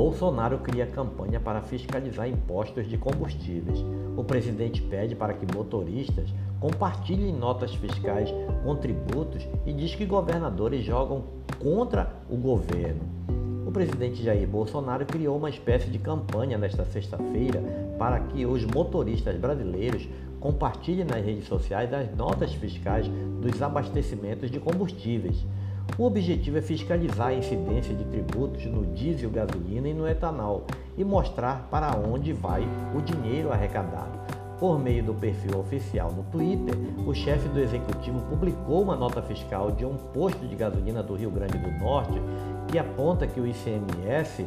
Bolsonaro cria campanha para fiscalizar impostos de combustíveis. O presidente pede para que motoristas compartilhem notas fiscais com tributos e diz que governadores jogam contra o governo. O presidente Jair Bolsonaro criou uma espécie de campanha nesta sexta-feira para que os motoristas brasileiros compartilhem nas redes sociais as notas fiscais dos abastecimentos de combustíveis. O objetivo é fiscalizar a incidência de tributos no diesel, gasolina e no etanol e mostrar para onde vai o dinheiro arrecadado. Por meio do perfil oficial no Twitter, o chefe do executivo publicou uma nota fiscal de um posto de gasolina do Rio Grande do Norte que aponta que o ICMS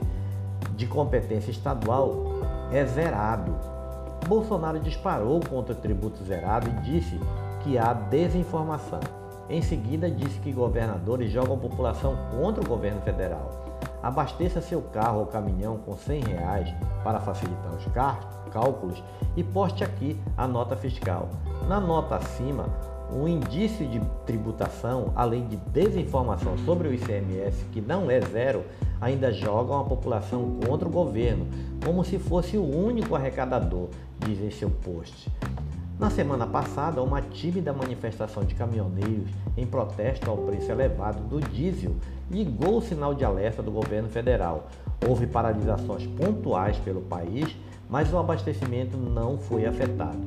de competência estadual é zerado. Bolsonaro disparou contra o tributo zerado e disse que há desinformação. Em seguida, disse que governadores jogam a população contra o governo federal. Abasteça seu carro ou caminhão com 100 reais para facilitar os cálculos e poste aqui a nota fiscal. Na nota acima, um indício de tributação, além de desinformação sobre o ICMS, que não é zero, ainda jogam a população contra o governo, como se fosse o único arrecadador, diz em seu post. Na semana passada, uma tímida manifestação de caminhoneiros em protesto ao preço elevado do diesel ligou o sinal de alerta do governo federal. Houve paralisações pontuais pelo país, mas o abastecimento não foi afetado.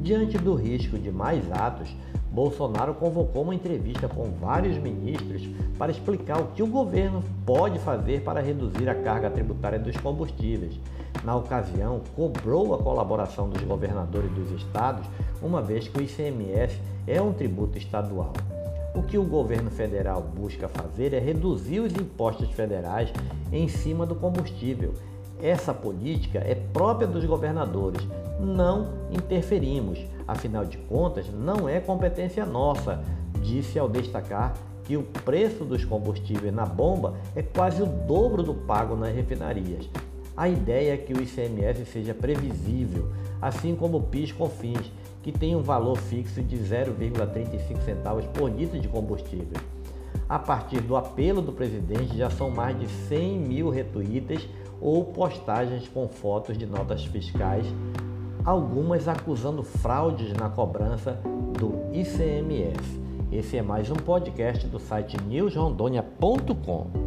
Diante do risco de mais atos, Bolsonaro convocou uma entrevista com vários ministros para explicar o que o governo pode fazer para reduzir a carga tributária dos combustíveis. Na ocasião, cobrou a colaboração dos governadores dos estados, uma vez que o ICMS é um tributo estadual. O que o governo federal busca fazer é reduzir os impostos federais em cima do combustível. Essa política é própria dos governadores, não interferimos. Afinal de contas, não é competência nossa, disse ao destacar que o preço dos combustíveis na bomba é quase o dobro do pago nas refinarias. A ideia é que o ICMS seja previsível, assim como o PIS/COFINS, que tem um valor fixo de 0,35 centavos por litro de combustível. A partir do apelo do presidente, já são mais de 100 mil retweets ou postagens com fotos de notas fiscais algumas acusando fraudes na cobrança do ICMS. Esse é mais um podcast do site newsrondônia.com.